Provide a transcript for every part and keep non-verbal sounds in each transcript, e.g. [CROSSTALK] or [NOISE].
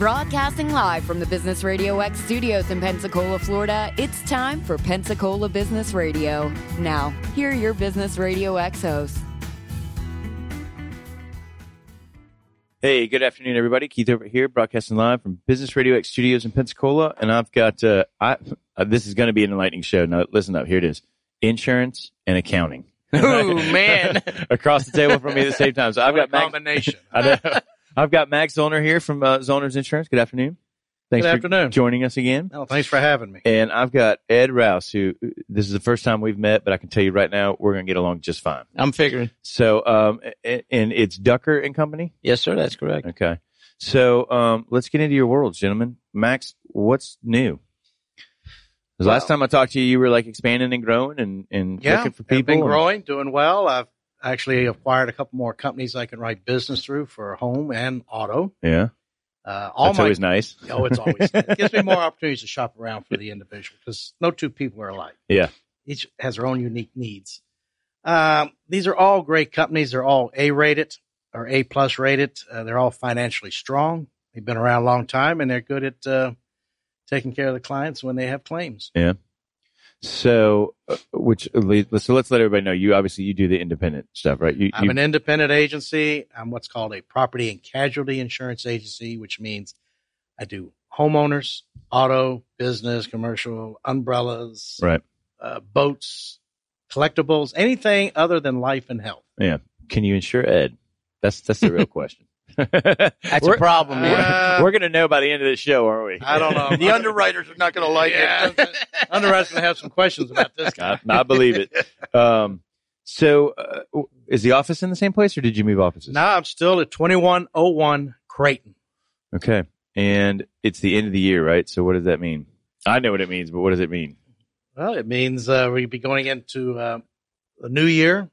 Broadcasting live from the Business Radio X studios in Pensacola, Florida, it's time for Pensacola Business Radio. Now, here are your Business Radio X hosts. Hey, good afternoon, everybody. Keith over here, broadcasting live from Business Radio X Studios in Pensacola, and I've got uh, I uh, this is going to be an enlightening show. Now, listen up. Here it is: insurance and accounting. Oh man, [LAUGHS] across the table from me at the same time. So I've got Max, combination. I know. [LAUGHS] I've got Max Zollner here from uh, Zollner's Insurance. Good afternoon. Thanks Good for afternoon. joining us again. Oh, thanks for having me. And I've got Ed Rouse, who this is the first time we've met, but I can tell you right now we're going to get along just fine. I'm figuring. So, um, and it's Ducker and Company. Yes, sir. That's correct. Okay. So, um, let's get into your worlds, gentlemen. Max, what's new? last time I talked to you, you were like expanding and growing and, and Yeah, looking for I've people. been and- growing, doing well. I've actually acquired a couple more companies I can write business through for home and auto. yeah. Uh, all That's my always nice. [LAUGHS] oh, it's always nice. it gives me more [LAUGHS] opportunities to shop around for the individual because no two people are alike. Yeah. each has their own unique needs. Um, these are all great companies. They're all A rated or A plus rated. Uh, they're all financially strong. They've been around a long time and they're good at uh, taking care of the clients when they have claims. So, uh, which so let's let everybody know you obviously you do the independent stuff, right? You, I'm you an independent agency. I'm what's called a property and casualty insurance agency, which means I do homeowners, auto, business, commercial, umbrellas, right? uh, boats, collectibles, anything other than life and health. Yeah. Can you insure Ed? That's that's the real [LAUGHS] question. That's we're, a problem. Uh, man. We're going to know by the end of this show, aren't we? I don't know. [LAUGHS] the underwriters are not going to like Yeah. it. [LAUGHS] Underwriters gonna have some questions about this guy. I, I believe it. Um, so, uh, is the office in the same place, or did you move offices? No, I'm still at 2101 Creighton. Okay, and it's the end of the year, right? So, what does that mean? I know what it means, but what does it mean? Well, it means uh, we'll be going into uh, the new year.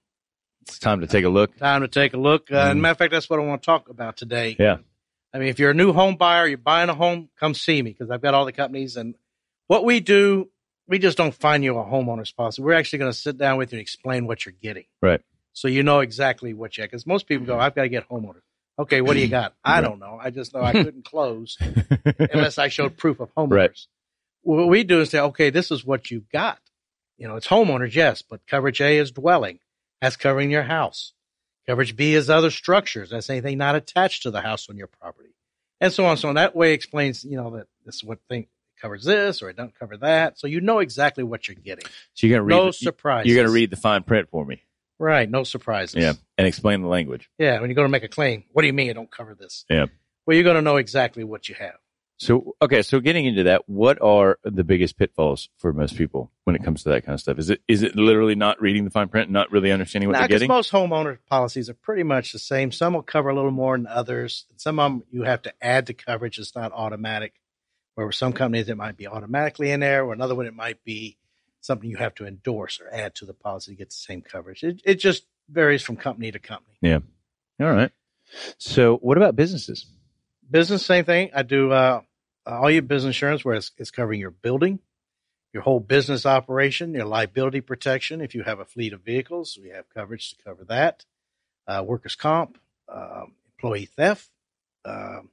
It's time to take a look. Time to take a look. Uh, and Mhm. matter of fact, that's what I want to talk about today. Yeah. I mean, if you're a new home buyer, you're buying a home, come see me because I've got all the companies. And what we do, we just don't find you a homeowner's policy. We're actually going to sit down with you and explain what you're getting. Right. So you know exactly what you're Because most people go, I've got to get homeowners. Okay, what do you got? I Right. don't know. I just know I couldn't [LAUGHS] close [LAUGHS] unless I showed proof of homeowners. Right. What we do is say, okay, this is what you've got. You know, it's homeowners, yes, but coverage A is dwelling. That's covering your house. Coverage B is other structures. That's anything not attached to the house on your property. And so on. So on. That way explains, you know, that this is what thing covers this or it don't cover that. So you know exactly what you're getting. so you're going to read. no the- surprises. you're going to read the fine print for me, Right. No surprises. yeah, and explain the language. Yeah. When you go to make a claim, what do you mean it don't cover this? Yeah. Well, you're going to know exactly what you have. So, okay, so getting into that, what are the biggest pitfalls for most people when it comes to that kind of stuff? Is it is it literally not reading the fine print, and not really understanding what Now, they're getting? most homeowner policies are pretty much the same. Some will cover a little more than others. Some of them you have to add to coverage. It's not automatic. Where some companies it might be automatically in there, or another one it might be something you have to endorse or add to the policy to get the same coverage. It, it just varies from company to company. Yeah. All right. So, what about businesses? Business, same thing. I do uh, all your business insurance where it's, it's covering your building, your whole business operation, your liability protection. If you have a fleet of vehicles, we have coverage to cover that. Uh, workers' comp, um, employee theft, um,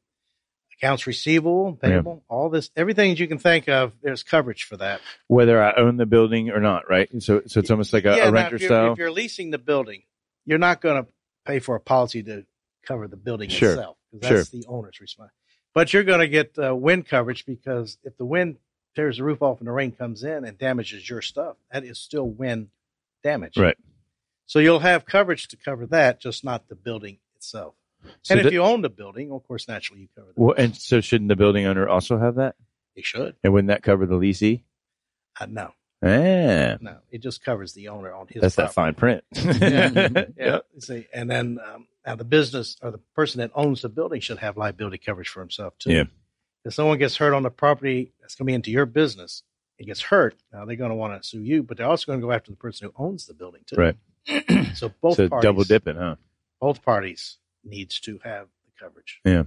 accounts receivable, payable, all this, everything you can think of, there's coverage for that. Whether I own the building or not, right? So, so it's almost like a, yeah, a renter if you're, style. If you're leasing the building, you're not going to pay for a policy to cover the building Sure. itself. 'Cause That's the owner's response. But you're going to get uh, wind coverage because if the wind tears the roof off and the rain comes in and damages your stuff, that is still wind damage. Right. So you'll have coverage to cover that, just not the building itself. So and if you own the building, of course, naturally you cover that. well, and so shouldn't the building owner also have that? You should. And wouldn't that cover the leasee? Uh, no, Ah, no. It just covers the owner on his that's that fine print. [LAUGHS] yeah, yeah. You See, and then um, now the business or the person that owns the building should have liability coverage for himself too. Yeah. If someone gets hurt on the property that's going to be into your business, it gets hurt. Now they're going to want to sue you, but they're also going to go after the person who owns the building too. Right. [CLEARS THROAT] so both so parties, double dipping, huh? both parties needs to have the coverage. Yeah.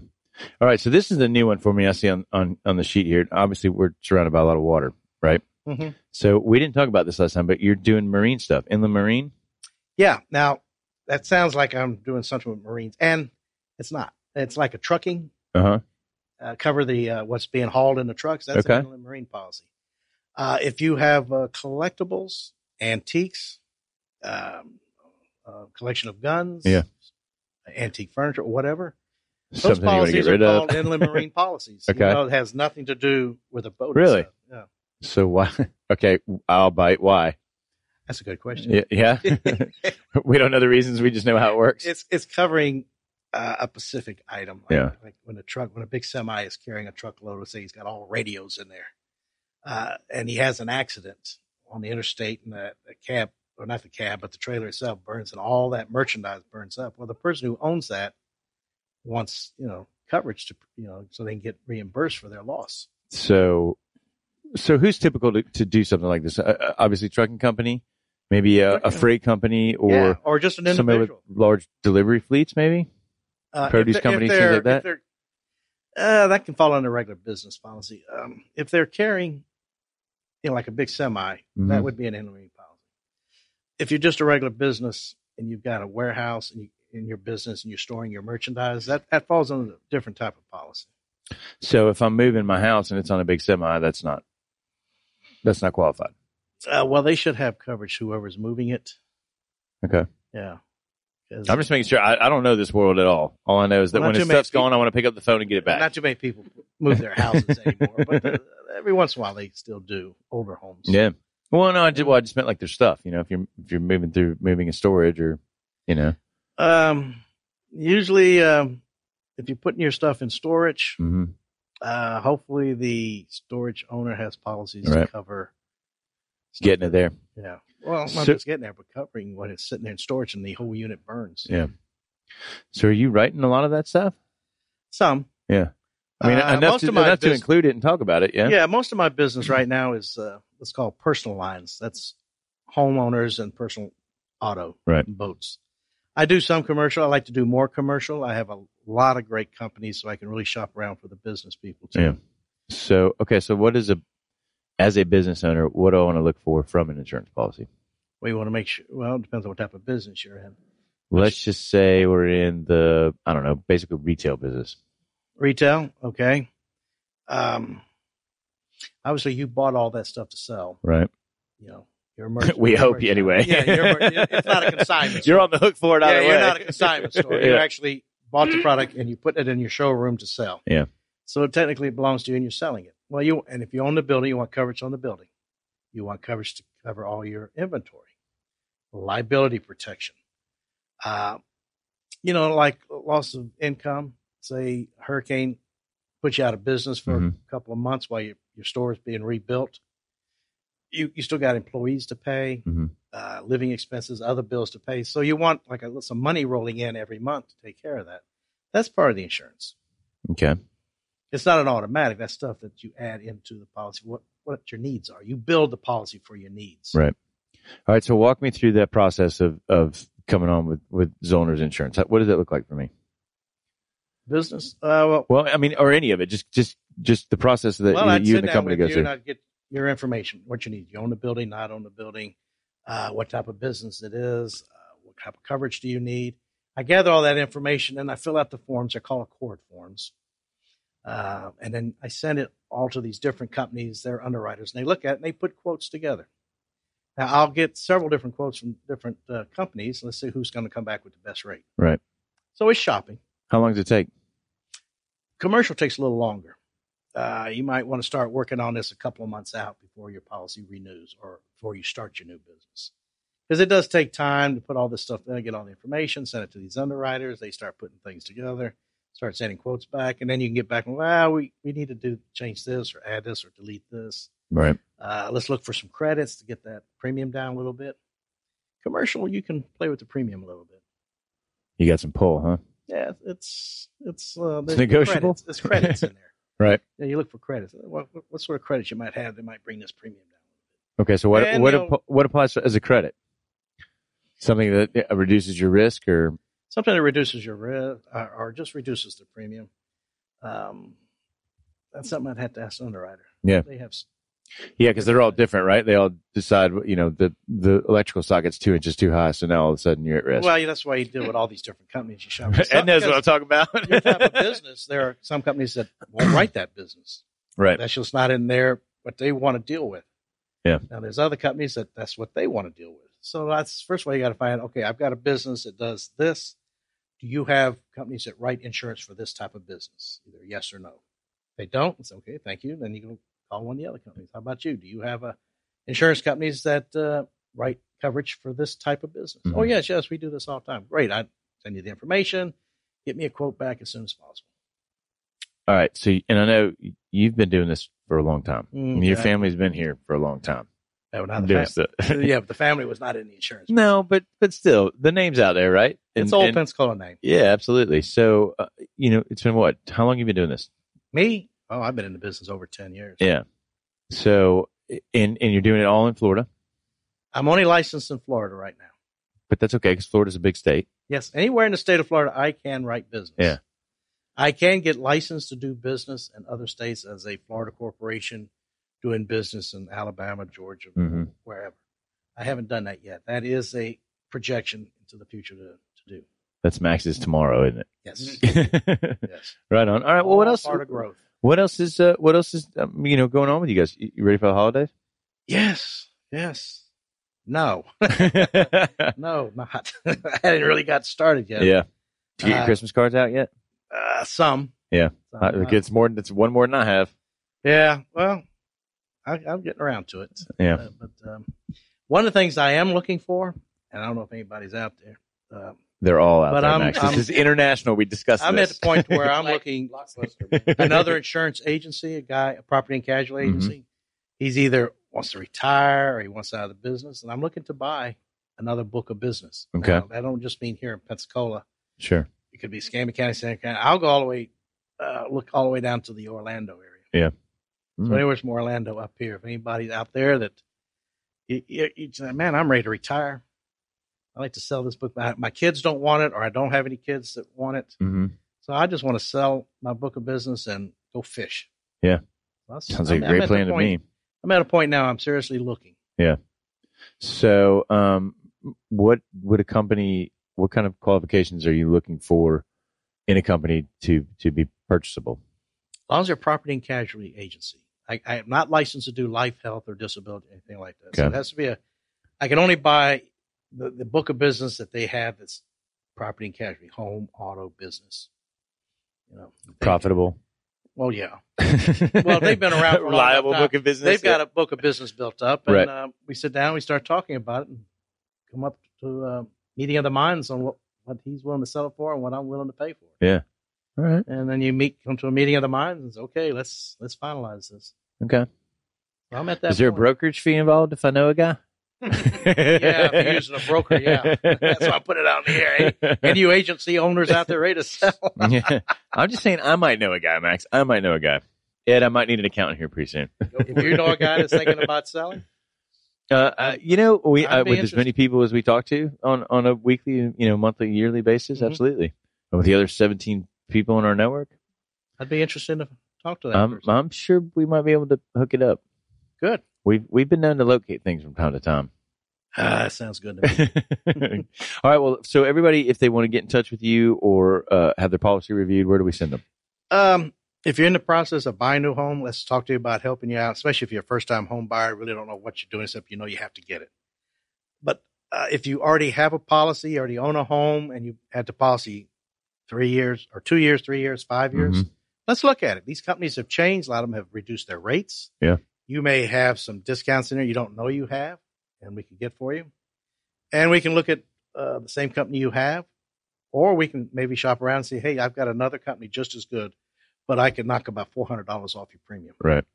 All right, so this is the new one for me. I see on, on, on the sheet here. Obviously, we're surrounded by a lot of water, right? Mhm. So we didn't talk about this last time, but you're doing marine stuff, inland marine. Yeah. Now that sounds like I'm doing something with Marines, and it's not. It's like a trucking. Uh huh. uh, cover the uh, what's being hauled in the trucks. That's Okay. inland marine policy. Uh, if you have uh, collectibles, antiques, um, uh, collection of guns, Yeah. antique furniture, whatever, those Something you want to policies get rid are of. called inland marine [LAUGHS] policies. You Okay. know, it has nothing to do with a boat. Really? itself. Yeah, So why? [LAUGHS] Okay, I'll bite. Why? That's a good question. Yeah, yeah? [LAUGHS] [LAUGHS] we don't know the reasons. We just know how it works. it's it's covering uh, a specific item. Like, Yeah. like when a truck, when a big semi is carrying a truckload, let's say he's got all radios in there, uh, and he has an accident on the interstate, and the, the cab, or not the cab, but the trailer itself burns, and all that merchandise burns up. Well, the person who owns that wants you know coverage to you know so they can get reimbursed for their loss. So, so who's typical to, to do something like this? Uh, Uh, obviously, trucking company, maybe a, a freight company, or Yeah, or just an somebody with individual. large delivery fleets, maybe. Uh, Produce if they- if companies, things like that? Uh, that can fall under regular business policy. Um, if they're carrying, you know, like a big semi, Mhm. that would be an inland policy. If you're just a regular business and you've got a warehouse and you, in your business and you're storing your merchandise, that that falls under a different type of policy. So, if I'm moving my house and it's on a big semi, that's not that's not qualified. Uh, well, they should have coverage. Whoever's moving it, Okay, Yeah. I'm just making sure. I, I don't know this world at all. All I know is that when stuff's gone, I want to pick up the phone and get it back. Not too many people move their houses anymore, but uh, every once in a while they still do older homes. Yeah. Well, no, I just, well, I just meant like their stuff. You know, if you're if you're moving through moving a storage or, you know, Um, usually, um, if you're putting your stuff in storage, hmm uh, hopefully the storage owner has policies Right. to cover getting it there. Yeah. Well, not So- just getting there, but covering when it's sitting there in storage and the whole unit burns. Yeah. So, are you writing a lot of that stuff? Some. Yeah. I mean, Uh, enough, most to, of my enough to include it and talk about it. Yeah. Yeah. most of my business right now is uh, what's called personal lines. That's homeowners and personal auto Right. and boats. I do some commercial. I like to do more commercial. I have a lot of great companies, so I can really shop around for the business people too. Yeah. So, okay. So, what is a as a business owner, what do I want to look for from an insurance policy? We want to make sure. Well, it depends on what type of business you're in. Let's just say we're in the I don't know, basically retail business. Retail, okay. Um, obviously, you bought all that stuff to sell. Right. You know, your merch- [LAUGHS] we hope anyway. Yeah, your, it's not a [LAUGHS] consignment. You're on the hook for it. yeah, you're way. not a consignment store. [LAUGHS] You Yeah. actually bought the product and you put it in your showroom to sell. Yeah. So technically, it belongs to you and you're selling it. Well, you and if you own the building, you want coverage on the building. You want coverage to cover all your inventory, liability protection. Uh, you know, like loss of income. Say hurricane puts you out of business for Mhm. a couple of months while your your store is being rebuilt. You you still got employees to pay, Mhm. uh, living expenses, other bills to pay. So you want like a, some money rolling in every month to take care of that. That's part of the insurance. Okay. It's not an automatic. That's stuff that you add into the policy. What what your needs are. You build the policy for your needs. Right. All right. So walk me through that process of of coming on with with Zollner's insurance. What does that look like for me? Business. Uh, well, Well, I mean, or any of it. Just just just the process that well, you, you and the company with go you through. and I'd get your information. What you need. You own the building, not own the building. Uh, what type of business it is. Uh, what type of coverage do you need? I gather all that information and I fill out the forms. They're called ACORD forms. Uh, and then I send it all to these different companies, their underwriters, and they look at it and they put quotes together. Now I'll get several different quotes from different uh, companies. Let's see who's going to come back with the best rate. Right. So it's shopping. How long does it take? Commercial takes a little longer. Uh, you might want to start working on this a couple of months out before your policy renews or before you start your new business. Because it does take time to put all this stuff in, get all the information, send it to these underwriters. They start putting things together, start sending quotes back, and then you can get back and, well, we, we need to do change this or add this or delete this. Right. Uh, let's look for some credits to get that premium down a little bit. Commercial, you can play with the premium a little bit. You got some pull, huh? Yeah, it's it's uh, there's negotiable? Credits. There's credits in there. [LAUGHS] Right. Yeah, you look for credits. What, what, sort of credits you might have that might bring this premium down? Okay. So what And what they'll- app- what applies as a credit? Something that uh, reduces your risk, or Something that reduces your risk or, or just reduces the premium. Um, that's something I'd have to ask the underwriter. Yeah. they have Yeah, because they're all different, right? They all decide, you know, the the electrical socket's two inches too high, so now all of a sudden you're at risk. Well, yeah, that's why you deal with all these different companies. You shop. [LAUGHS] with. Ed knows what I'm talking about. you have a [LAUGHS] business. There are some companies that won't write that business. right. That's just not in there what they want to deal with. Yeah. Now there's other companies that that's what they want to deal with. So that's first of all you got to find. Okay, I've got a business that does this. Do you have companies that write insurance for this type of business? Either yes or no. If they don't, it's okay. Thank you. Then you can call one of the other companies. How about you? Do you have a insurance companies that uh, write coverage for this type of business? Oh Mhm. yes, yes, we do this all the time. Great. I send you the information. Get me a quote back as soon as possible. All right. So, and I know you've been doing this for a long time. Mm, Your family's been here for a long time. No, not the fam- [LAUGHS] yeah, but the [LAUGHS] family was not in the insurance. no, but but still, the name's out there, right? it's And- old and- Pensacola name. Yeah, absolutely. So, uh, you know, it's been what? How long have you been doing this? Me? Oh, I've been in the business over ten years. Yeah. So, and and you're doing it all in Florida, I'm only licensed in Florida right now. but that's okay because Florida's a big state. Yes, anywhere in the state of Florida, I can write business. Yeah. I can get licensed to do business in other states as a Florida corporation doing business in Alabama, Georgia, Mhm. wherever. I haven't done that yet. That is a projection into the future to, to do. That's Max's tomorrow, isn't it? yes. [LAUGHS] Yes. Right on. All right. Well, what All else? Part of growth. What else is uh, what else is um, you know going on with you guys? You you ready for the holidays? Yes. Yes. No. [LAUGHS] no, not. [LAUGHS] I hadn't really got started yet. yeah. Did you get your Uh, Christmas cards out yet? Uh, some. Yeah. Some, Uh, uh, it's more. It's one more than I have. Yeah, well, I, I'm getting around to it. Yeah. Uh, but um, one of the things I am looking for, and I don't know if anybody's out there, uh, They're all out But there, I'm- Max. I'm- this is international. We discussed I'm at the point where I'm [LAUGHS] looking [LAUGHS] another insurance agency, a guy, a property and casualty Mhm. agency. He's either wants to retire or he wants out of the business, and I'm looking to buy another book of business. Okay. Now, I don't just mean here in Pensacola. Sure. It could be Escambia County, Santa County. I'll go all the way, uh, look all the way down to the Orlando area. So Mhm. anywhere's more Orlando up here. If anybody's out there that you, you, you say, man, I'm ready to retire. I like to sell this book. My, my kids don't want it, or I don't have any kids that want it. Mhm. So I just want to sell my book of business and go fish. Yeah. That's- Sounds like a great plan to point- me. I'm at a point now. I'm seriously looking. Yeah. So, um, what would a company? What kind of qualifications are you looking for in a company to to be purchasable? As long as they're a property and casualty agency, I, I am not licensed to do life, health, or disability, anything like that. So it has to be a. I can only buy the, the book of business that they have that's property and casualty, home, auto, business. You know, they- Profitable. Well, yeah, [LAUGHS] Well, they've been around for a long reliable time. book of business. they've got a book of business built up, and Right. uh, we sit down, we start talking about it, and come up to a meeting of the minds on what what he's willing to sell it for and what I'm willing to pay for. it. All right. And then you meet, come to a meeting of the minds, and say, okay, let's let's finalize this. Okay. So I'm at that. Is there a brokerage fee involved if I know a guy? [LAUGHS] yeah, if you're using a broker, yeah. That's why I put it out in the air. Any, any you agency owners out there ready to sell? [LAUGHS] yeah. I'm just saying I might know a guy, Max. I might know a guy. Ed, I might need an accountant here pretty soon. if you know a guy that's thinking about selling, [LAUGHS] Uh, uh, you know, we uh, with as many people as we talk to on on a weekly, you know, monthly, yearly basis, Mhm. absolutely. And with the other 17 people in our network, I'd be interested to talk to that I'm. I'm sure we might be able to hook it up. Good. We've we've been known to locate things from time to time. Ah, that sounds good to me. [LAUGHS] All right. Well, so everybody, if they want to get in touch with you or uh, have their policy reviewed, where do we send them? Um, if you're in the process of buying a new home, let's talk to you about helping you out, especially if you're a first time home buyer, really don't know what you're doing except you know you have to get it. But uh, if you already have a policy, you already own a home, and you had the policy three years or two years, three years, 5 years, Mhm. let's look at it. These companies have changed. A lot of them have reduced their rates. Yeah. You may have some discounts in there you don't know you have, and we can get for you. And we can look at uh, the same company you have, or we can maybe shop around and say, hey, I've got another company just as good, but I can knock about $400 off your premium Right.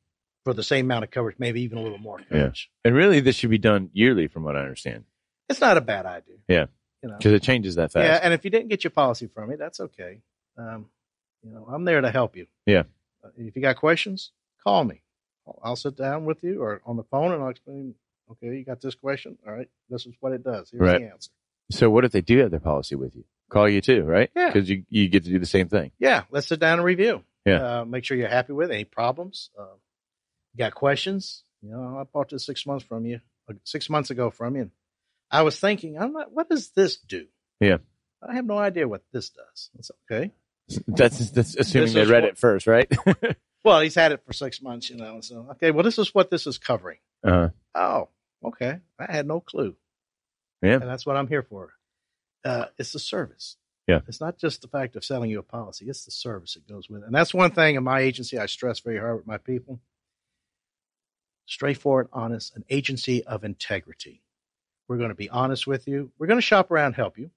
for the same amount of coverage, maybe even a little more coverage. And really, this should be done yearly, from what I understand, It's not a bad idea. Yeah. You know, because it changes that fast. yeah. And if you didn't get your policy from me, that's okay. Um, you know, I'm there to help you. Yeah. Uh, if you got questions, call me. I'll, I'll sit down with you or on the phone and I'll explain. Okay, you got this question. All right, this is what it does. Here's Right. the answer. So, what if they do have their policy with you? Call you too, right? Yeah. Because you you get to do the same thing. Yeah, let's sit down and review. Yeah. Uh, make sure you're happy with it. any problems. Uh, got questions. You know, I bought this six months from you, uh, six months ago from you. I was thinking, I'm not, what does this do? Yeah. I have no idea what this does. It's okay. That's, that's assuming This they read what- it first, right? [LAUGHS] Well, he's had it for six months, you know. So, okay, well, this is what this is covering. Uh-huh. Oh, okay. I had no clue. Yeah. And that's what I'm here for. Uh, it's the service. Yeah. It's not just the fact of selling you a policy, it's the service that goes with it. And that's one thing in my agency I stress very hard with my people straightforward, honest, an agency of integrity. We're going to be honest with you. We're going to shop around, help you,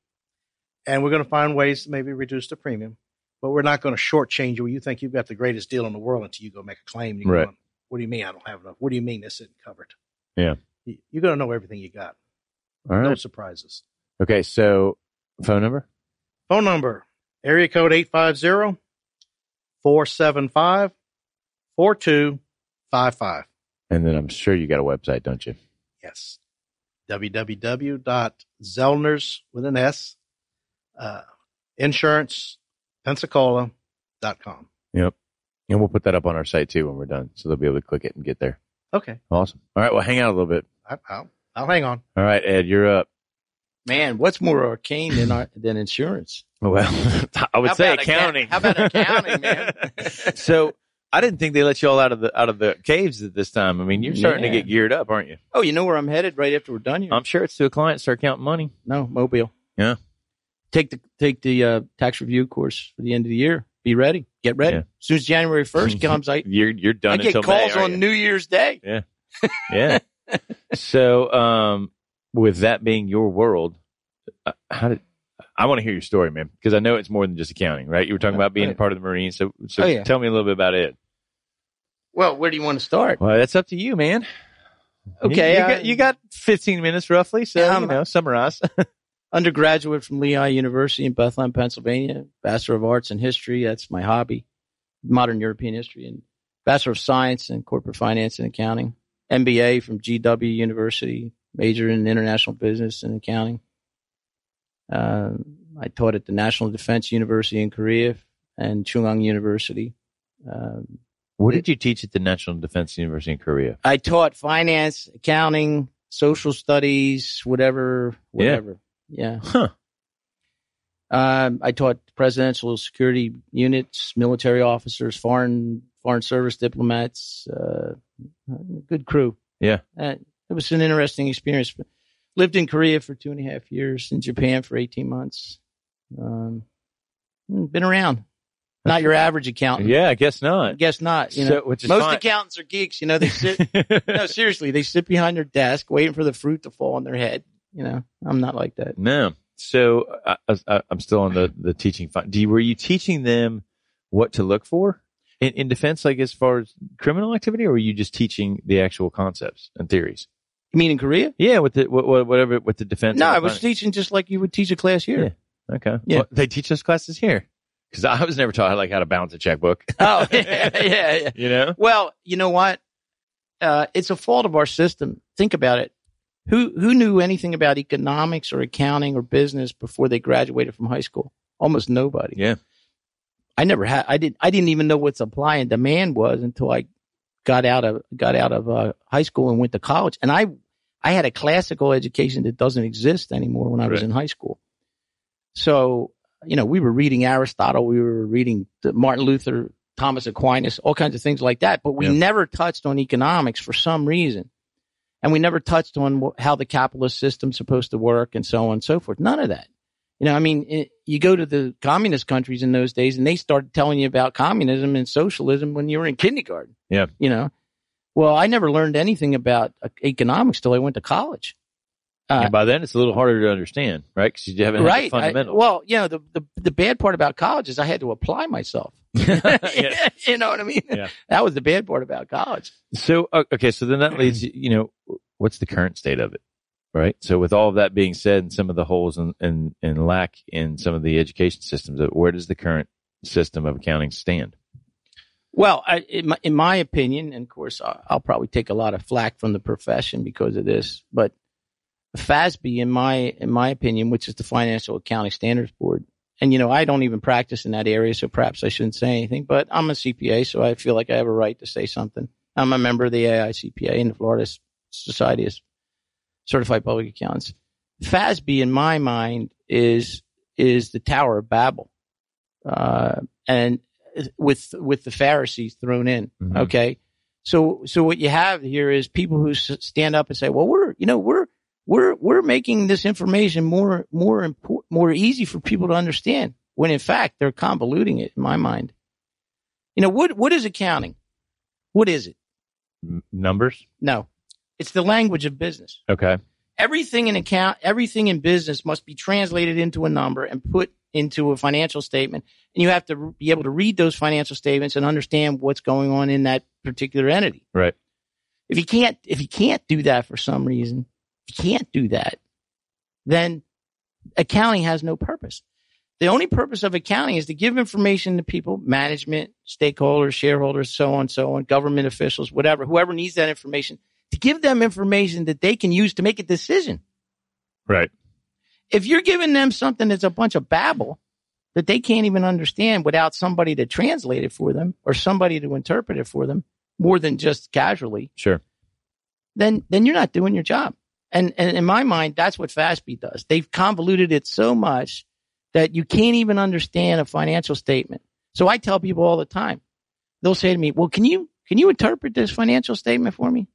and we're going to find ways to maybe reduce the premium. But we're not going to shortchange you where you think you've got the greatest deal in the world until you go make a claim. You're Right. going, what do you mean I don't have enough? What do you mean this isn't covered? Yeah. You- You're going to know everything you got. all No surprises. Okay. So phone number? Phone number area code 850 475 4255. And then I'm sure you got a website, don't you? Yes. www.zellners with an S, uh, insurance, Pensacola.com. Yep. And we'll put that up on our site too when we're done. So they'll be able to click it and get there. Okay. Awesome. All right. Well, hang out a little bit. I, I'll, I'll hang on. All right, Ed, you're up. Man, what's more arcane than our, than insurance? Well, [LAUGHS] I would How say about acca- accounting. how about accounting, man? [LAUGHS] so I didn't think they let you all out of the out of the caves at this time. I mean, you're starting Yeah. to get geared up, aren't you? Oh, you know where I'm headed right after we're done here? I'm sure it's to a client start counting money. no, Mobile. Yeah. Take the take the uh, tax review course for the end of the year. Be ready. Get ready. Yeah. As soon as January first [LAUGHS] comes, I You're you're done I get calls May, on you? New Year's Day. Yeah. [LAUGHS] Yeah. so, um, with that being your world, uh, how did I want to hear your story, man? Because I know it's more than just accounting, right? You were talking about being part of the Marines, so so Oh, yeah. tell me a little bit about it. Well, where do you want to start? Well, that's up to you, man. Okay, you, you got you got 15 minutes roughly, so Yeah, you know, summarize. [LAUGHS] Undergraduate from Lehigh University in Bethlehem, Pennsylvania. Bachelor of Arts in History. That's my hobby. Modern European History and Bachelor of Science in Corporate Finance and Accounting. MBA from GW University. Major in International Business and Accounting. Uh, I taught at the National Defense University in Korea and Chung-Ang University. Um, what did you teach at the National Defense University in Korea? I taught finance, accounting, social studies, whatever, whatever. Yeah. Huh. Um, I taught presidential security units, military officers, foreign foreign service diplomats. Uh, good crew. Yeah. Uh, it was an interesting experience. Lived in Korea for two and a half years, in Japan for eighteen months. Um, been around. Not your average accountant. Yeah, I guess not. I guess not. You know, So- which is most fine. accountants are geeks. You know, they sit. [LAUGHS] no, seriously, they sit behind their desk waiting for the fruit to fall on their head. You know, I'm not like that. No. So I, I, I'm still on the the teaching. Do you, were you teaching them what to look for in, in defense, like as far as criminal activity, or were you just teaching the actual concepts and theories? You mean in Korea? Yeah, with the what, what- whatever with the defense. No, I was teaching just like you would teach a class here. Yeah. okay. Yeah. Well, they teach us classes here because I was never taught like how to balance a checkbook. [LAUGHS] Oh, yeah, yeah, yeah. [LAUGHS] you know. Well, you know what? Uh, it's a fault of our system. Think about it. Who who knew anything about economics or accounting or business before they graduated from high school? Almost nobody. Yeah. I never had. I didn't. I didn't even know what supply and demand was until I got out of got out of uh, high school and went to college. And I I had a classical education that doesn't exist anymore when I was in high school. So you know, we were reading Aristotle, we were reading Martin Luther, Thomas Aquinas, all kinds of things like that. But we Yeah. never touched on economics for some reason, and we never touched on wh- how the capitalist system's supposed to work and so on and so forth. None of that. You know, I mean, it, you go to the communist countries in those days, and they started telling you about communism and socialism when you were in kindergarten. Yeah. You know, well, I never learned anything about uh, economics till I went to college. Uh, and by then, it's a little harder to understand, right? Because you haven't right. I- well, you know, the, the the bad part about college is I had to apply myself. [LAUGHS] [LAUGHS] Yeah. you know what I mean? Yeah. That was the bad part about college. So okay, so then that leads you- you know what's the current state of it, right? So with all of that being said, and some of the holes and and, and lack in some of the education systems, uh, where does the current system of accounting stand? Well, I, in, my, in my opinion, and of course, I'll probably take a lot of flack from the profession because of this, but FASB, in my in my opinion, which is the Financial Accounting Standards Board, and you know, I don't even practice in that area, so perhaps I shouldn't say anything. But I'm a CPA, so I feel like I have a right to say something. I'm a member of the AICPA and the Florida Society of Certified Public Accountants. FASB, in my mind, is is the Tower of Babel, uh, and with with the Pharisees thrown in. Mhm. Okay, so so what you have here is people who s- stand up and say, "Well, we're you know we're we're we're making this information more more important, more easy for people to understand." When in fact they're convoluting it. In my mind, you know what what is accounting? What is it? M- numbers. No, it's the language of business Okay. everything in account, everything in business must be translated into a number and put into a financial statement. And you have to be able to read those financial statements and understand what's going on in that particular entity. Right. If you can't, if you can't do that for some reason, if you can't do that, then accounting has no purpose. The only purpose of accounting is to give information to people, management, stakeholders, shareholders, so on, so on, government officials, whatever, whoever needs that information, to give them information that they can use to make a decision. Right. If you're giving them something that's a bunch of babble that they can't even understand without somebody to translate it for them or somebody to interpret it for them more than just casually, Sure. then then you're not doing your job. And and in my mind, that's what FASB does. They've convoluted it so much that you can't even understand a financial statement. So I tell people all the time, they'll say to me, "Well, can you can you interpret this financial statement for me?"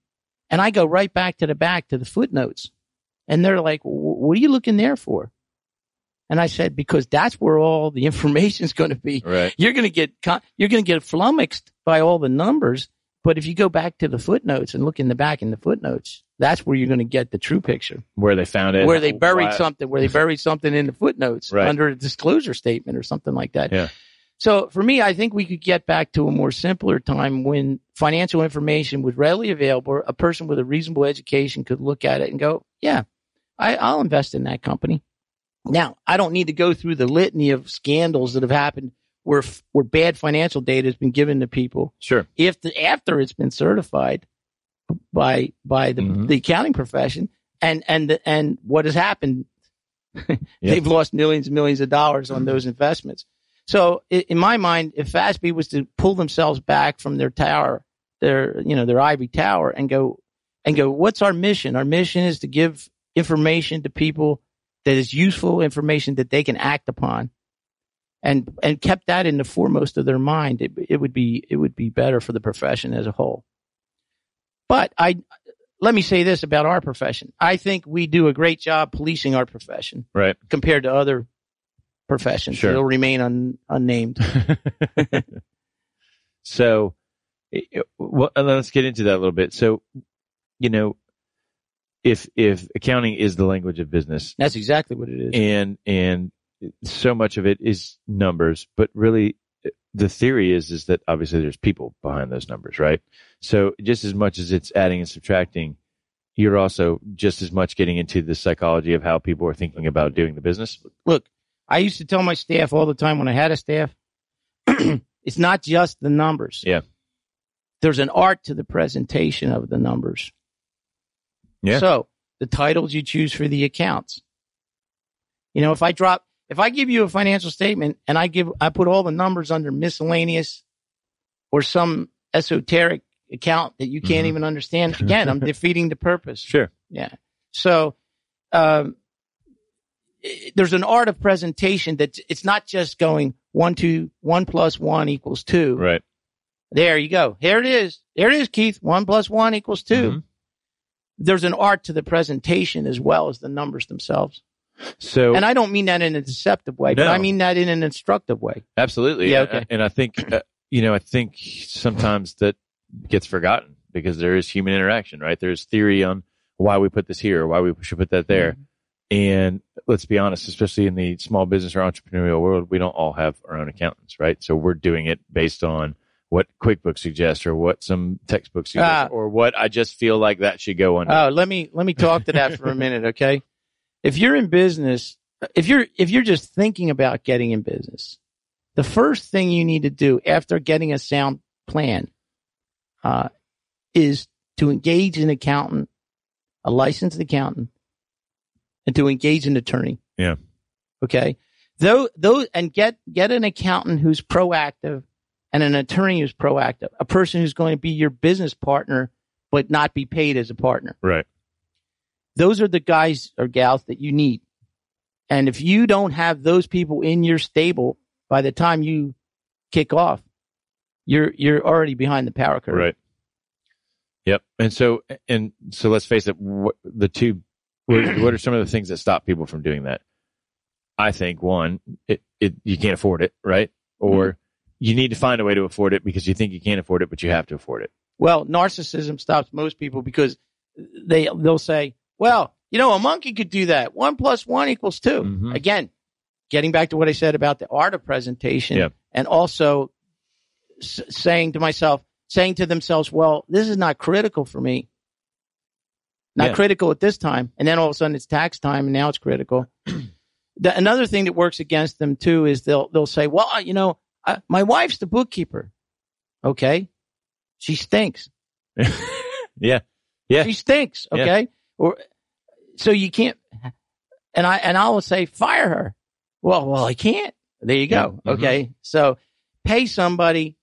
And I go right back to the back to the footnotes, and they're like, "What are you looking there for?" And I said, "Because that's where all the [LAUGHS] information is going to be Right. you're going to get you're going to get flummoxed by all the numbers. But if you go back to the footnotes and look in the back in the footnotes, that's where you're going to get the true picture. Where they found it. Where they buried Why- something, where they buried something in the footnotes Right. under a disclosure statement or something like that. Yeah. So for me, I think we could get back to a more simpler time when financial information was readily available. A person with a reasonable education could look at it and go, "Yeah, I, I'll invest in that company." Now, I don't need to go through the litany of scandals that have happened where where bad financial data has been given to people Sure. if the, after it's been certified by by the, Mhm. the accounting profession. And and and what has happened [LAUGHS] they've lost millions and millions of dollars on those investments. So in my mind if FASB was to pull themselves back from their tower their you know their ivory tower and go and go what's our mission? Our mission is to give information to people that is useful information that they can act upon. And and kept that in the foremost of their mind, it, it would be it would be better for the profession as a whole. But I let me say this about our profession: I think we do a great job policing our profession Right. compared to other professions. Sure. They'll remain un, unnamed. [LAUGHS] so, well, uh, let's get into that a little bit. So, you know, if if accounting is the language of business, That's exactly what it is. and and so much of it is numbers, but really the theory is is that obviously there's people behind those numbers, right? So just as much as it's adding and subtracting, you're also just as much getting into the psychology of how people are thinking about doing the business. Look, I used to tell my staff all the time when I had a staff, [CLEARS THROAT] it's not just the numbers. Yeah. There's an art to the presentation of the numbers. Yeah. So the titles you choose for the accounts. You know, if I drop, if I give you a financial statement and I give, I put all the numbers under miscellaneous or some esoteric account that you can't Mhm. even understand, again, I'm [LAUGHS] defeating the purpose. Sure. Yeah. So, um, there's an art of presentation that it's not just going one, two, one plus one equals two. Right. There you go. Here it is. There it is, Keith. One plus one equals 2 Mhm. There's an art to the presentation as well as the numbers themselves. So And I don't mean that in a deceptive way, but I mean that in an instructive way. Absolutely. Yeah, And- okay. And I think, uh, you know, I think sometimes that gets forgotten because there is human interaction, right? There's theory on why we put this here, why we should put that there. Mm-hmm. And let's be honest, especially in the small business or entrepreneurial world, we don't all have our own accountants, right? So we're doing it based on what QuickBooks suggests or what some textbooks suggest Ah. or what I just feel like that should go under. Oh, let me let me talk to that for a minute, okay? If you're in business, if you're if you're just thinking about getting in business, the first thing you need to do after getting a sound plan uh, is to engage an accountant, a licensed accountant, and to engage an attorney. Yeah. Okay. Though, though, and get get an accountant who's proactive and an attorney who's proactive, a person who's going to be your business partner, but not be paid as a partner. Right. Those are the guys or gals that you need. And if you don't have those people in your stable by the time you kick off, you're you're already behind the power curve. Right. Yep. And so, and so let's face it, what, the two, what, what are some of the things that stop people from doing that? I think one, it, it, you can't afford it, right? Or mm-hmm. you need to find a way to afford it because you think you can't afford it, but you have to afford it. Well, narcissism stops most people because they they'll say, "Well, you know, a monkey could do that. One plus one equals 2 Mhm. Again, getting back to what I said about the art of presentation, Yeah. and also s- saying to myself, saying to themselves, "Well, this is not critical for me. Not Yeah. critical at this time." And then all of a sudden, it's tax time, and now it's critical. [CLEARS THROAT] the, another thing that works against them too is they'll they'll say, "Well, you know, uh, my wife's the bookkeeper. Okay, she stinks." [LAUGHS] Yeah. Yeah. She stinks. Yeah. Okay. Or so you can't. And I and I will say fire her. Well, well, I can't. There you go. Mhm. Okay. So pay somebody,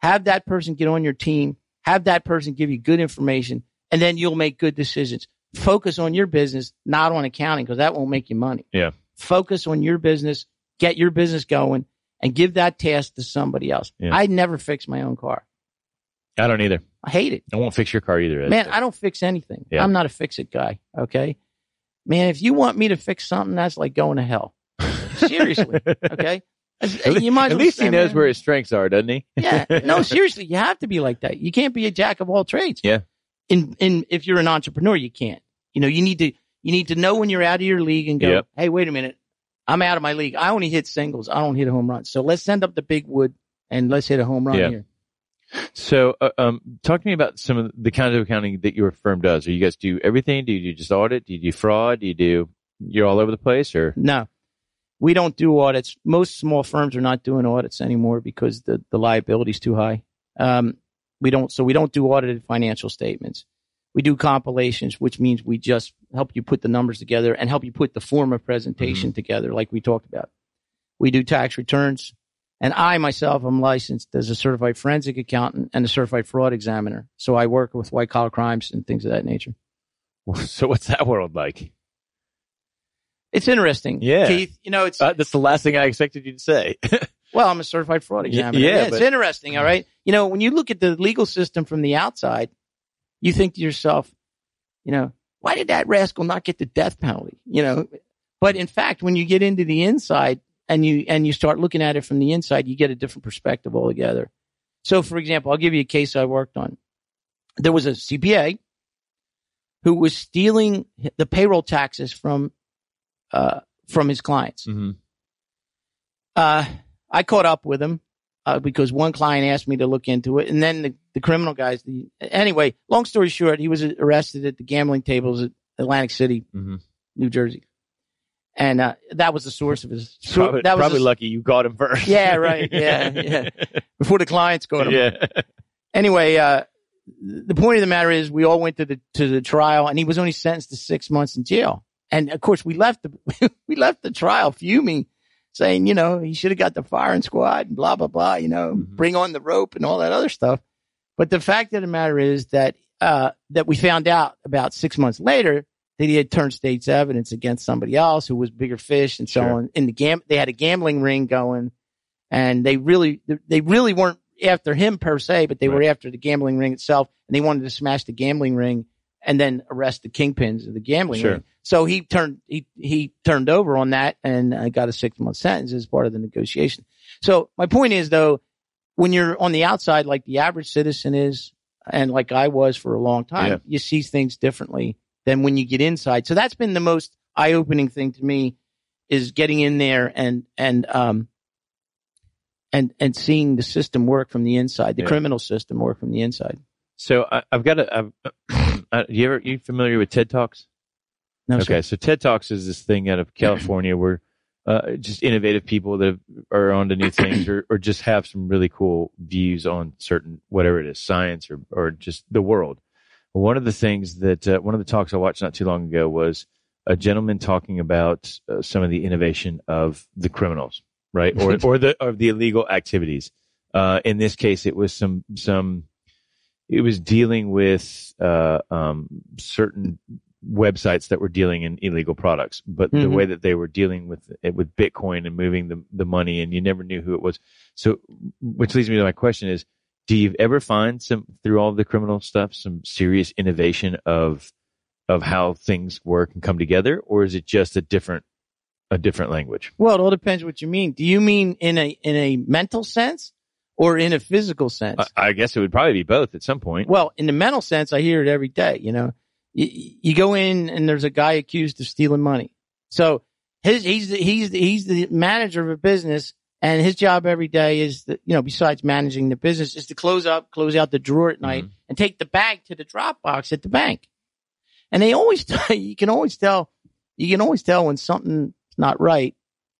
have that person get on your team, have that person give you good information, and then you'll make good decisions. Focus on your business, not on accounting, because that won't make you money. Yeah. Focus on your business, get your business going, and give that task to somebody else. Yeah. I never fix my own car. I don't either. I hate it. I won't fix your car either. Man, I don't fix anything. Yeah. I'm not a fix it guy. Okay. Man, if you want me to fix something, that's like going to hell. [LAUGHS] Seriously. Okay. At You might At least he knows man, where his strengths are, doesn't he? Yeah. No, [LAUGHS] seriously, you have to be like that. You can't be a jack of all trades. Yeah. In in if you're an entrepreneur, you can't. You know, you need to you need to know when you're out of your league and go, Yep. hey, wait a minute. I'm out of my league. I only hit singles. I don't hit a home run. So let's send up the big wood and let's hit a home run Yeah. here. So, uh, um, talk to me about some of the kinds of accounting that your firm does. Or you guys do everything? Do you do just audit? Do you do fraud? Do you do, you're all over the place or? No, we don't do audits. Most small firms are not doing audits anymore because the, the liability is too high. Um, we don't, so we don't do audited financial statements. We do compilations, which means we just help you put the numbers together and help you put the form of presentation together, like we talked about. We do tax returns. And I myself am licensed as a certified forensic accountant and a certified fraud examiner. So I work with white collar crimes and things of that nature. [LAUGHS] So what's that world like? It's interesting. Yeah. Keith, you know, it's, Uh, that's the last thing I expected you to say. [LAUGHS] Well, I'm a certified fraud examiner. yeah, it's but- interesting. All right. You know, when you look at the legal system from the outside, you think to yourself, you know, why did that rascal not get the death penalty? You know, but in fact, when you get into the inside and you and you start looking at it from the inside, you get a different perspective altogether. So, for example, I'll give you a case I worked on. There was a CPA who was stealing the payroll taxes from uh, from his clients mm-hmm. uh, I caught up with him uh, because one client asked me to look into it, and then the, the criminal guys. The, anyway, long story short, he was arrested at the gambling tables at Atlantic City, Mm-hmm. New Jersey, and uh, that was the source of his. [LAUGHS] Probably, that was probably his- lucky you got him first. Yeah, right. Yeah, [LAUGHS] yeah. Before the clients caught him. yeah. Anyway, uh, the point of the matter is, we all went to the to the trial, and he was only sentenced to six months in jail. And of course, we left the [LAUGHS] we left the trial fuming, saying, you know, he should have got the firing squad and blah blah blah. You know, Mhm. bring on the rope and all that other stuff. But the fact of the matter is that uh, that we found out about six months later that he had turned state's evidence against somebody else who was bigger fish and so Sure. on. In the gam, they had a gambling ring going, and they really they really weren't after him per se, but they were after the gambling ring itself, and they wanted to smash the gambling ring and then arrest the kingpins of the gambling Sure. ring. So he turned he he turned over on that and uh, got a six month sentence as part of the negotiation. So my point is though, when you're on the outside, like the average citizen is, and like I was for a long time, Yeah. you see things differently than when you get inside. So that's been the most eye opening thing to me is getting in there and and um and and seeing the system work from the inside, the Yeah. criminal system work from the inside. So I, I've got a. I've, [COUGHS] uh, you ever you familiar with TED Talks? No, okay, sir. so TED Talks is this thing out of [COUGHS] California where uh, just innovative people that have, are onto new [COUGHS] things or, or just have some really cool views on certain whatever it is, science or or just the world. One of the things that uh, one of the talks I watched not too long ago was a gentleman talking about uh, some of the innovation of the criminals, right, or [LAUGHS] or the of the illegal activities Uh, in this case, it was some some. It was dealing with uh, um, certain websites that were dealing in illegal products, but the Mhm. way that they were dealing with it with Bitcoin and moving the the money, and you never knew who it was. So, which leads me to my question: Is do you ever find some through all the criminal stuff some serious innovation of of how things work and come together, or is it just a different a different language? Well, it all depends what you mean. Do you mean in a in a mental sense or in a physical sense? I, I guess it would probably be both at some point. Well, in the mental sense, I hear it every day. You know, you, you go in and there's a guy accused of stealing money. So his he's the, he's the, he's the manager of a business, and his job every day is that you know besides managing the business is to close up, close out the drawer at night, and take the bag to the drop box at the bank. And they always [LAUGHS] tell you can always tell you can always tell when something's not right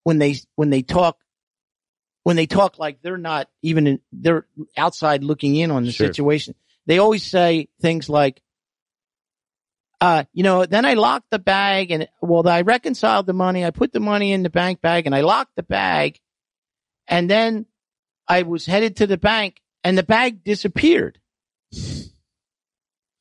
when they when they talk when they talk like they're not even in, they're outside looking in on the Sure. situation. They always say things like, uh, you know, then I locked the bag and well, I reconciled the money. I put the money in the bank bag and I locked the bag. And then I was headed to the bank and the bag disappeared.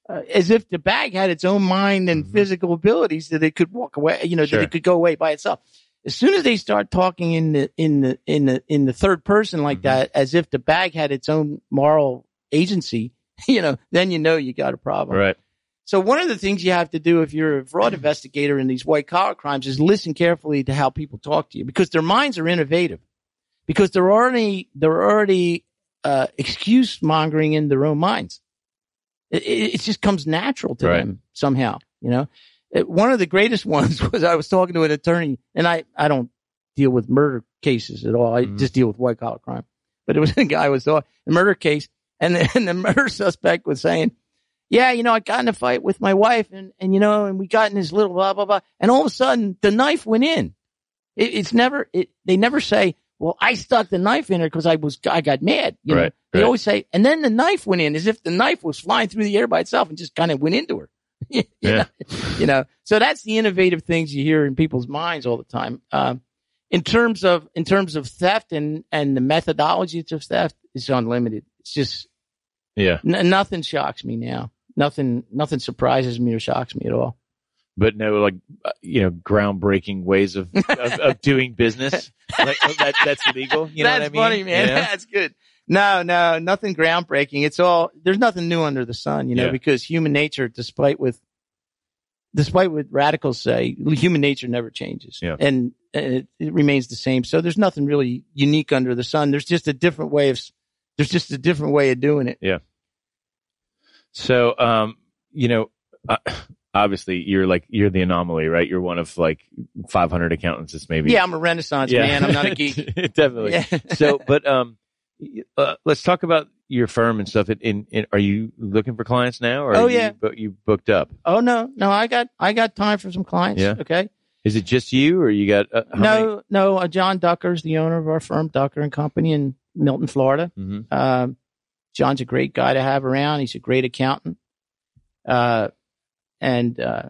Uh, as if the bag had its own mind and Mhm. physical abilities that it could walk away, you know, Sure. that it could go away by itself. As soon as they start talking in the in the in the in the third person like Mhm. that, as if the bag had its own moral agency, [LAUGHS] you know, then you know you got a problem. right. So one of the things you have to do if you're a fraud investigator in these white collar crimes is listen carefully to how people talk to you because their minds are innovative. Because they're already they're already uh, excuse mongering in their own minds. It, it, it just comes natural to Right. them somehow. You know, It- one of the greatest [LAUGHS] ones was I was talking to an attorney, and I I don't deal with murder cases at all. I Mhm. just deal with white collar crime. But it was [LAUGHS] a guy was a murder case, and the, [LAUGHS] and the murder suspect was saying, "Yeah, you know, I got in a fight with my wife, and and you know, and we got in this little blah blah blah, and all of a sudden the knife went in. It, it's never it. They never say." Well, I stuck the knife in her because I was I got mad. You know, Right, they right. always say, and then the knife went in as if the knife was flying through the air by itself and just kind of went into her. [LAUGHS] you, Yeah. know? you know, so that's the innovative things you hear in people's minds all the time. Um, in terms of in terms of theft and and the methodologies of theft is unlimited. It's just Yeah. n- nothing shocks me now. Nothing nothing surprises me or shocks me at all. But no, like uh, you know, groundbreaking ways of [LAUGHS] of, of doing business. Like oh, that that's legal. You know That's what I mean? funny, man. You know? That's good. No, no, nothing groundbreaking. It's all there's nothing new under the sun, you know, Yeah. because human nature, despite with despite what radicals say, human nature never changes, Yeah. and uh, it, it remains the same. So there's nothing really unique under the sun. There's just a different way of there's just a different way of doing it. Yeah so, um, you know, uh, obviously you're like you're the anomaly, right? You're one of like 500 accountants. That's maybe Yeah, I'm a Renaissance man. I'm not a geek. [LAUGHS] Definitely. Yeah. so, but um, uh, let's talk about your firm and stuff. In, in, in are you looking for clients now, or Oh, you, yeah. but you booked up? oh no, no, I got I got time for some clients. Yeah. Okay. Is it just you, or you got uh, no, no. Uh, John Ducker is the owner of our firm, Ducker and Company in Milton, Florida. Many? Mhm. Um, John's a great guy to have around. He's a great accountant. Uh, and, uh,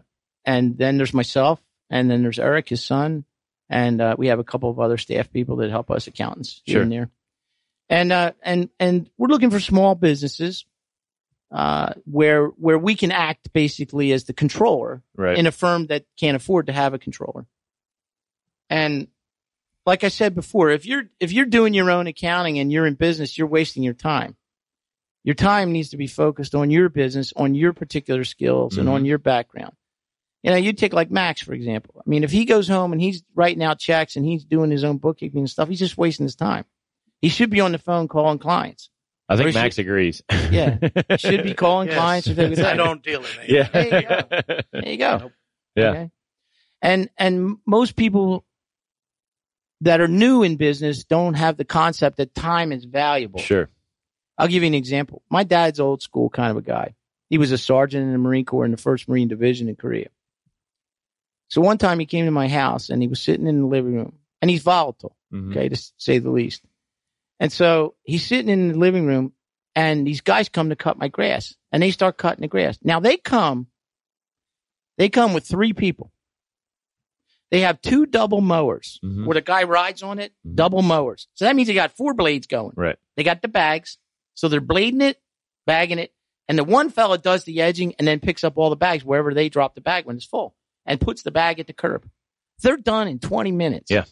and then there's myself and then there's Eric, his son. And, uh, we have a couple of other staff people that help us accountants here and there. And, uh, and, and we're looking for small businesses, uh, where, where we can act basically as the controller Right. in a firm that can't afford to have a controller. And like I said before, if you're if you're doing your own accounting and you're in business, you're wasting your time. Your time needs to be focused on your business, on your particular skills, and Mhm. on your background. You know, you take like Max for example. I mean, if he goes home and he's writing out checks and he's doing his own bookkeeping and stuff, he's just wasting his time. He should be on the phone calling clients. I think or should- Max agrees. Yeah. [LAUGHS] Should be calling Yes. clients and [LAUGHS] things like I don't deal in it. yeah. There you go. [LAUGHS] There you go. Nope. Yeah. Okay? And and most people that are new in business don't have the concept that time is valuable. Sure. I'll give you an example. My dad's old school kind of a guy. He was a sergeant in the Marine Corps in the First Marine Division in Korea. So one time he came to my house and he was sitting in the living room and he's volatile, Mhm. okay, to say the least. And so he's sitting in the living room and these guys come to cut my grass and they start cutting the grass. Now they come, they come with three people. They have two double mowers Mhm. where the guy rides on it, Mhm. double mowers. So that means they got four blades going. Right. They got the bags. So they're blading it, bagging it. And the one fella does the edging and then picks up all the bags wherever they drop the bag when it's full and puts the bag at the curb. They're done in 20 minutes. Yeah.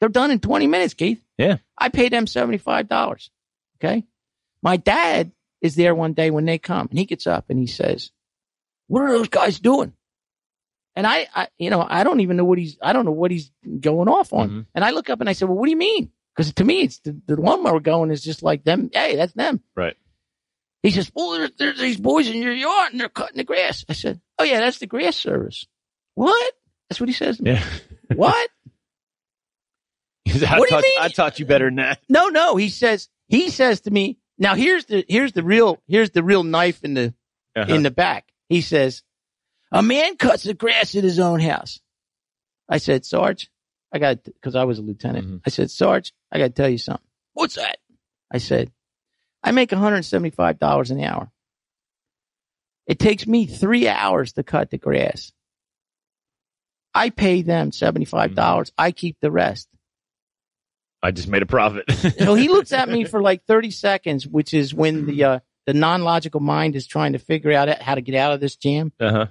They're done in 20 minutes, Keith. Yeah. I paid them $75. Okay. My dad is there one day when they come and he gets up and he says, what are those guys doing? And I, I, you know, I don't even know what he's, I don't know what he's going off on. Mhm. And I look up and I said, well, what do you mean? Because to me, it's the, the we're going is just like them. Hey, that's them. Right. He says, well, there's, there's these boys in your yard and they're cutting the grass. I said, oh yeah, that's the grass service. What? That's what he says. to me. Yeah. [LAUGHS] What? [LAUGHS] I, What do you taught, mean? I taught you better than that. [LAUGHS] No, no. He says, he says to me, now here's the, here's the real, here's the real knife in the, Uh-huh. in the back. He says, a man cuts the grass at his own house. I said, Sarge, I got, cause I was a lieutenant. Mhm. I said, Sarge, I got to tell you something. What's that? I said, I make $175 an hour. It takes me three hours to cut the grass. I pay them $75. dollars I keep the rest. I just made a profit. [LAUGHS] So he looks at me for like 30 [LAUGHS] seconds, which is when the, uh, the non-logical mind is trying to figure out how to get out of this jam. uh-huh.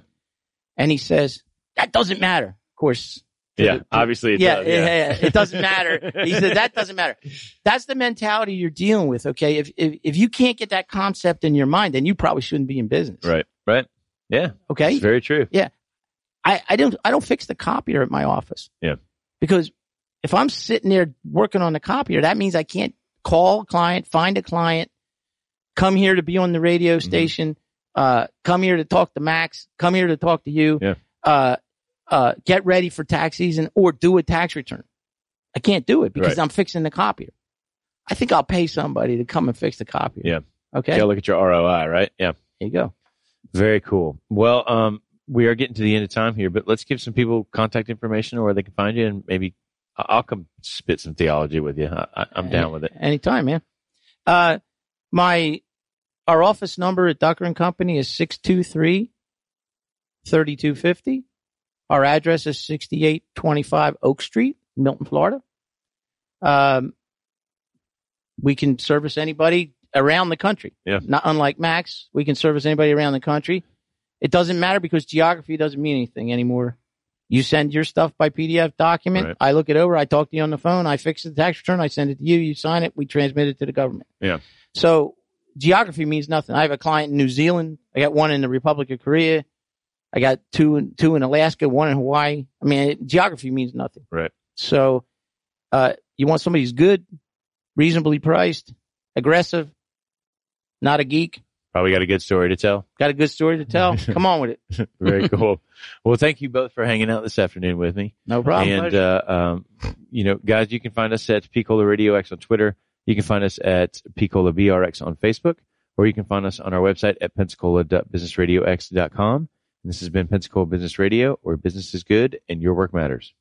And he says, that doesn't matter. Of course. Yeah. Obviously it yeah, does. yeah, yeah, it doesn't matter. [LAUGHS] He said that doesn't matter. That's the mentality you're dealing with. Okay, if if if you can't get that concept in your mind, then you probably shouldn't be in business. Right. Right. Yeah. Okay. It's very true. Yeah. I I don't I don't fix the copier at my office. Yeah. Because if I'm sitting there working on the copier, that means I can't call a client, find a client, come here to be on the radio Mm-hmm. station, uh, come here to talk to Max, come here to talk to you, Yeah. uh, uh, get ready for tax season or do a tax return. I can't do it because Right. I'm fixing the copier. I think I'll pay somebody to come and fix the copier. Yeah. Okay. Gotta look at your ROI, right? Yeah. There you go. Very cool. Well, um, we are getting to the end of time here, but let's give some people contact information or where they can find you, and maybe I'll come spit some theology with you. I, I'm down with it. Anytime, man. Uh, my, our office number at Ducker and Company is 623 3250. Our address is 6825 Oak Street, Milton, Florida. Um, we can service anybody around the country. Yeah. Not unlike Max, we can service anybody around the country. It doesn't matter because geography doesn't mean anything anymore. You send your stuff by PDF document. Right. I look it over. I talk to you on the phone. I fix the tax return. I send it to you. You sign it. We transmit it to the government. Yeah. So geography means nothing. I have a client in New Zealand. I got one in the Republic of Korea. I got two in, two in Alaska, one in Hawaii. I mean, it, geography means nothing. Right. So, uh, you want somebody who's good, reasonably priced, aggressive, not a geek, Probably got a good story to tell. got a good story to tell. [LAUGHS] Come on with it. [LAUGHS] Very cool. Well, thank you both for hanging out this afternoon with me. No problem. and uh, um, you know, guys, you can find us at Picola Radio X on Twitter. You can find us at Picola BRX on Facebook, or you can find us on our website at pensacola.businessradiox.com. This has been Pensacola Business Radio, where business is good and your work matters.